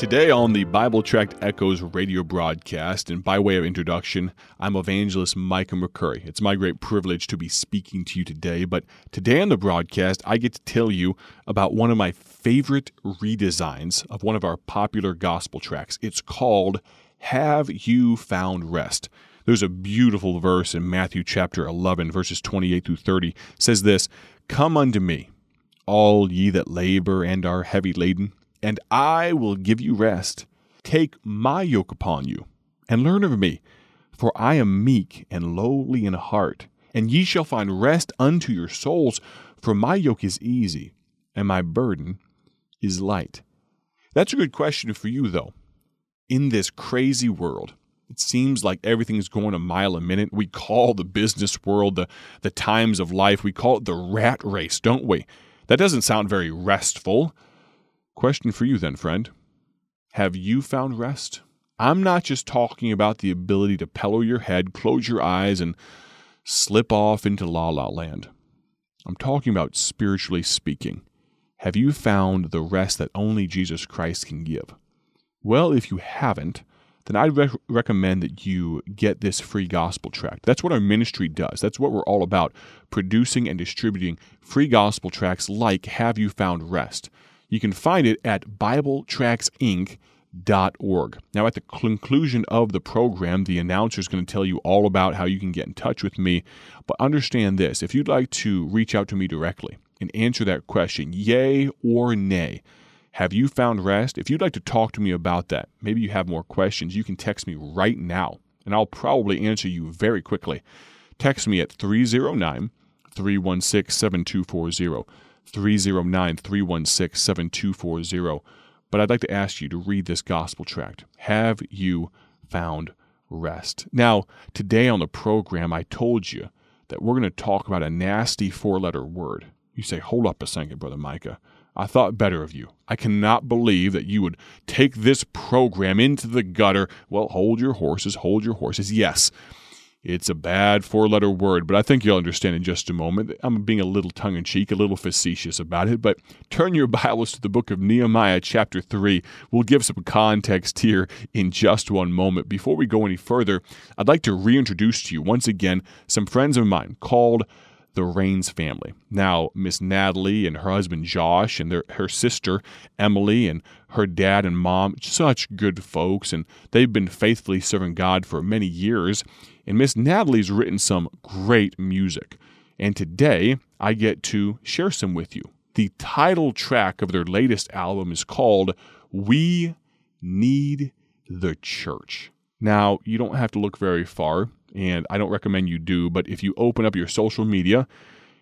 Today on the Bible Tract Echoes radio broadcast, and by way of introduction, I'm evangelist Micah McCurry. It's my great privilege to be speaking to you today, but today on the broadcast, I get to tell you about one of my favorite redesigns of one of our popular gospel tracks. It's called Have You Found Rest? There's a beautiful verse in Matthew chapter 11, verses 28 through 30. It says this Come unto me, all ye that labor and are heavy laden and I will give you rest. Take my yoke upon you, and learn of me, for I am meek and lowly in heart, and ye shall find rest unto your souls, for my yoke is easy, and my burden is light. That's a good question for you, though. In this crazy world, it seems like everything's going a mile a minute. We call the business world the, the times of life, we call it the rat race, don't we? That doesn't sound very restful. Question for you then, friend. Have you found rest? I'm not just talking about the ability to pillow your head, close your eyes, and slip off into la la land. I'm talking about spiritually speaking. Have you found the rest that only Jesus Christ can give? Well, if you haven't, then I'd re- recommend that you get this free gospel tract. That's what our ministry does. That's what we're all about producing and distributing free gospel tracts like Have You Found Rest? You can find it at BibleTractsInc.org. Now, at the conclusion of the program, the announcer is going to tell you all about how you can get in touch with me. But understand this if you'd like to reach out to me directly and answer that question, yay or nay, have you found rest? If you'd like to talk to me about that, maybe you have more questions, you can text me right now, and I'll probably answer you very quickly. Text me at 309 316 7240. 309 316 7240. But I'd like to ask you to read this gospel tract. Have you found rest? Now, today on the program, I told you that we're going to talk about a nasty four letter word. You say, hold up a second, Brother Micah. I thought better of you. I cannot believe that you would take this program into the gutter. Well, hold your horses, hold your horses. Yes, it's a bad four letter word, but I think you'll understand in just a moment. I'm being a little tongue in cheek, a little facetious about it, but turn your Bibles to the book of Nehemiah, chapter 3. We'll give some context here in just one moment. Before we go any further, I'd like to reintroduce to you once again some friends of mine called the Rains family. Now, Miss Natalie and her husband Josh and their, her sister Emily and her dad and mom, such good folks, and they've been faithfully serving God for many years. And Miss Natalie's written some great music. And today I get to share some with you. The title track of their latest album is called We Need the Church. Now, you don't have to look very far, and I don't recommend you do, but if you open up your social media,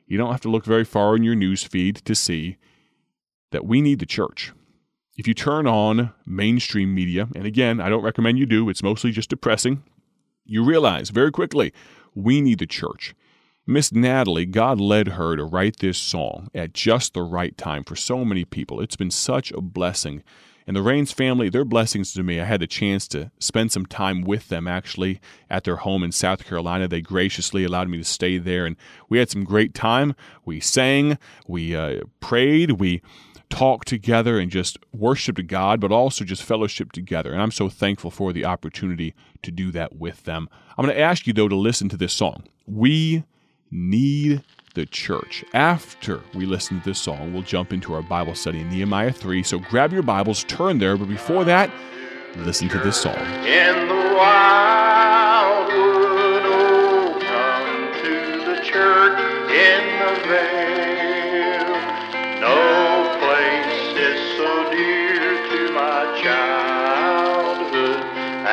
you don't have to look very far in your news feed to see that we need the church. If you turn on mainstream media, and again, I don't recommend you do, it's mostly just depressing, you realize very quickly we need the church. Miss Natalie, God led her to write this song at just the right time for so many people. It's been such a blessing. And the Rains family, they're blessings to me. I had the chance to spend some time with them actually at their home in South Carolina. They graciously allowed me to stay there, and we had some great time. We sang, we uh, prayed, we talk together and just worship to God, but also just fellowship together. And I'm so thankful for the opportunity to do that with them. I'm going to ask you, though, to listen to this song. We need the church. After we listen to this song, we'll jump into our Bible study in Nehemiah 3. So grab your Bibles, turn there, but before that, listen to this song. In the wild oh, come to the church in the.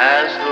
As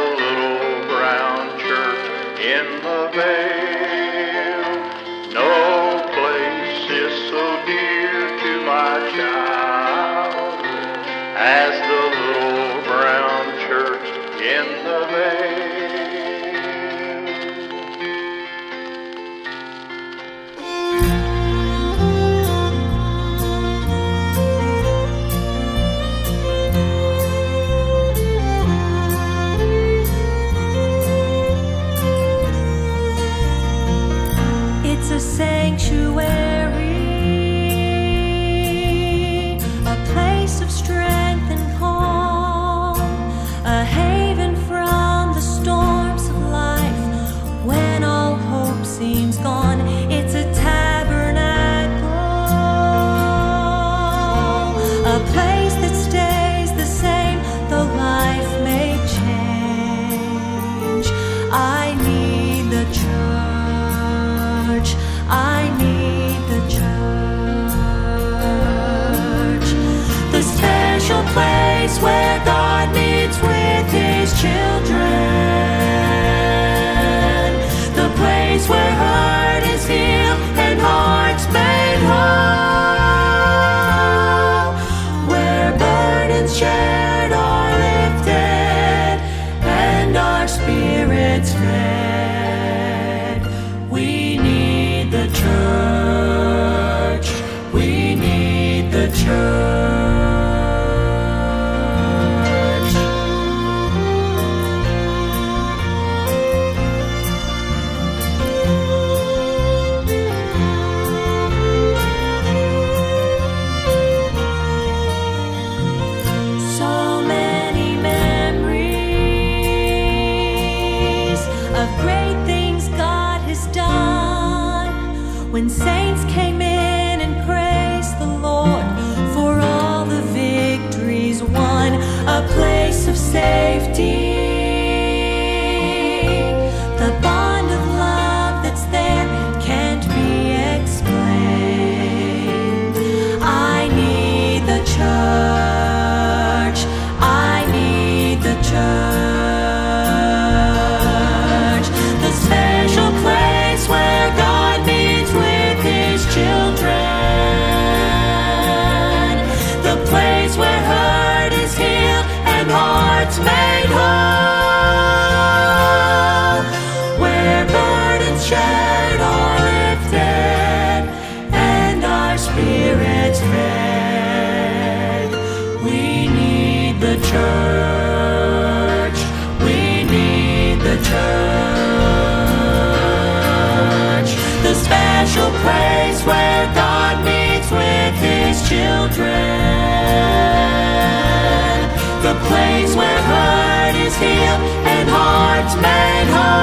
place where hurt is healed and hearts made whole.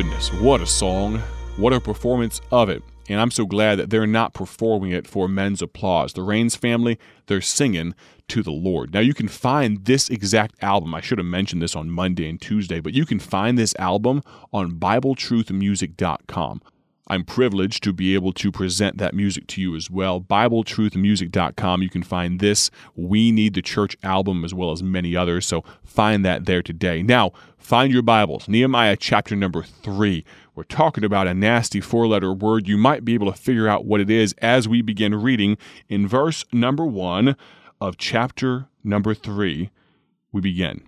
Goodness, what a song. What a performance of it. And I'm so glad that they're not performing it for men's applause. The Rains family, they're singing to the Lord. Now, you can find this exact album. I should have mentioned this on Monday and Tuesday, but you can find this album on BibleTruthMusic.com. I'm privileged to be able to present that music to you as well. BibleTruthMusic.com. You can find this We Need the Church album as well as many others. So find that there today. Now, find your Bibles. Nehemiah chapter number three. We're talking about a nasty four letter word. You might be able to figure out what it is as we begin reading in verse number one of chapter number three. We begin.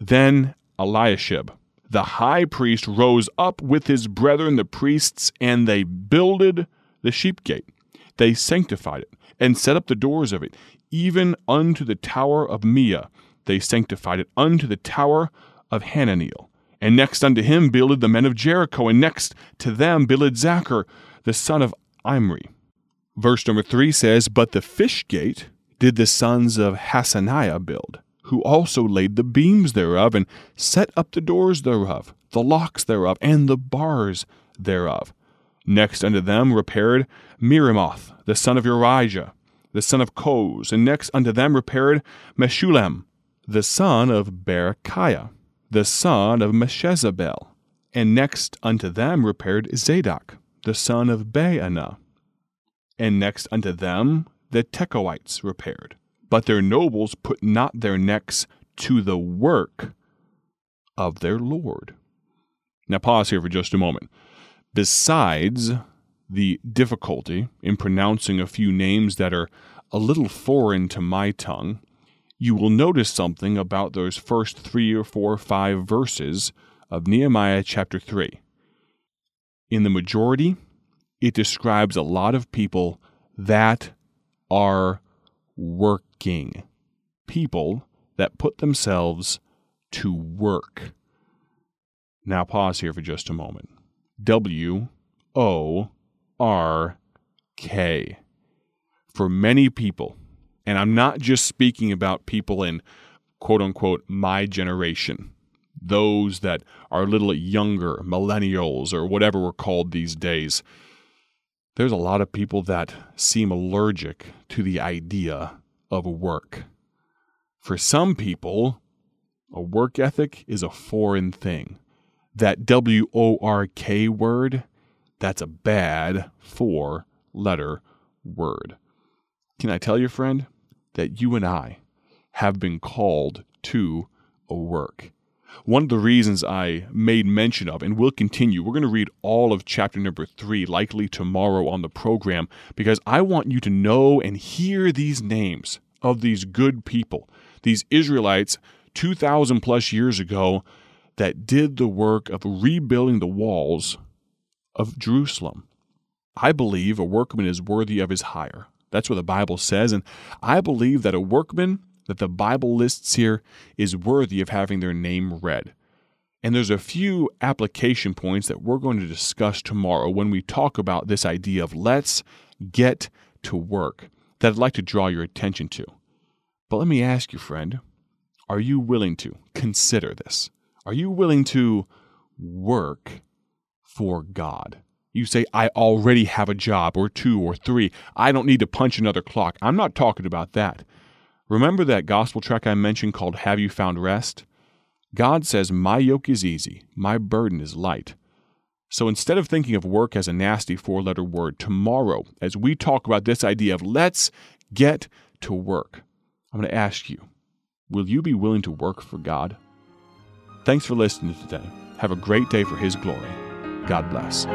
Then Eliashib, the high priest, rose up with his brethren the priests, and they builded the sheep gate. They sanctified it, and set up the doors of it, even unto the tower of Meah. They sanctified it unto the tower of Hananeel. And next unto him builded the men of Jericho, and next to them builded Zaccur, the son of Imri. Verse number three says, But the fish gate did the sons of Hassenaah build, who also laid the beams thereof, and set up the doors thereof, the locks thereof, and the bars thereof. Next unto them repaired Meremoth, the son of Urijah, the son of Koz, and next unto them repaired Meshullam, the son of Berechiah, the son of Meshezabeel, and next unto them repaired Zadok, the son of Baana. And next unto them the Tekoites repaired. But their nobles put not their necks to the work of their Lord. Now, pause here for just a moment. Besides the difficulty in pronouncing a few names that are a little foreign to my tongue, you will notice something about those first three or four or five verses of Nehemiah chapter 3. In the majority, it describes a lot of people that are working. People that put themselves to work. Now, pause here for just a moment. W O R K. For many people, and I'm not just speaking about people in quote unquote my generation, those that are a little younger, millennials, or whatever we're called these days. There's a lot of people that seem allergic to the idea of work. For some people, a work ethic is a foreign thing. That W O R K word, that's a bad four letter word. Can I tell you, friend, that you and I have been called to a work? One of the reasons I made mention of, and will continue, we're going to read all of chapter number three, likely tomorrow on the program, because I want you to know and hear these names of these good people, these Israelites 2,000 plus years ago that did the work of rebuilding the walls of Jerusalem. I believe a workman is worthy of his hire. That's what the Bible says, and I believe that a workman that the Bible lists here is worthy of having their name read. And there's a few application points that we're going to discuss tomorrow when we talk about this idea of let's get to work that I'd like to draw your attention to. But let me ask you, friend, are you willing to consider this? Are you willing to work for God? You say, I already have a job or two or three. I don't need to punch another clock. I'm not talking about that. Remember that gospel track I mentioned called Have You Found Rest? God says, My yoke is easy, my burden is light. So instead of thinking of work as a nasty four letter word, tomorrow, as we talk about this idea of let's get to work, I'm going to ask you, will you be willing to work for God? Thanks for listening today. Have a great day for His glory. God bless.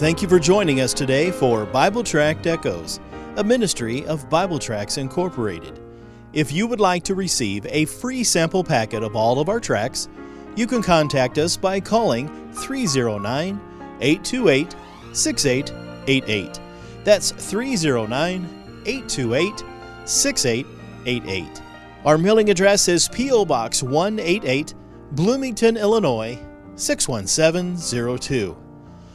Thank you for joining us today for Bible Tract Echoes a ministry of Bible Tracts Incorporated. If you would like to receive a free sample packet of all of our tracks, you can contact us by calling 309 828 6888. That's 309 828 6888. Our mailing address is P.O. Box 188, Bloomington, Illinois 61702.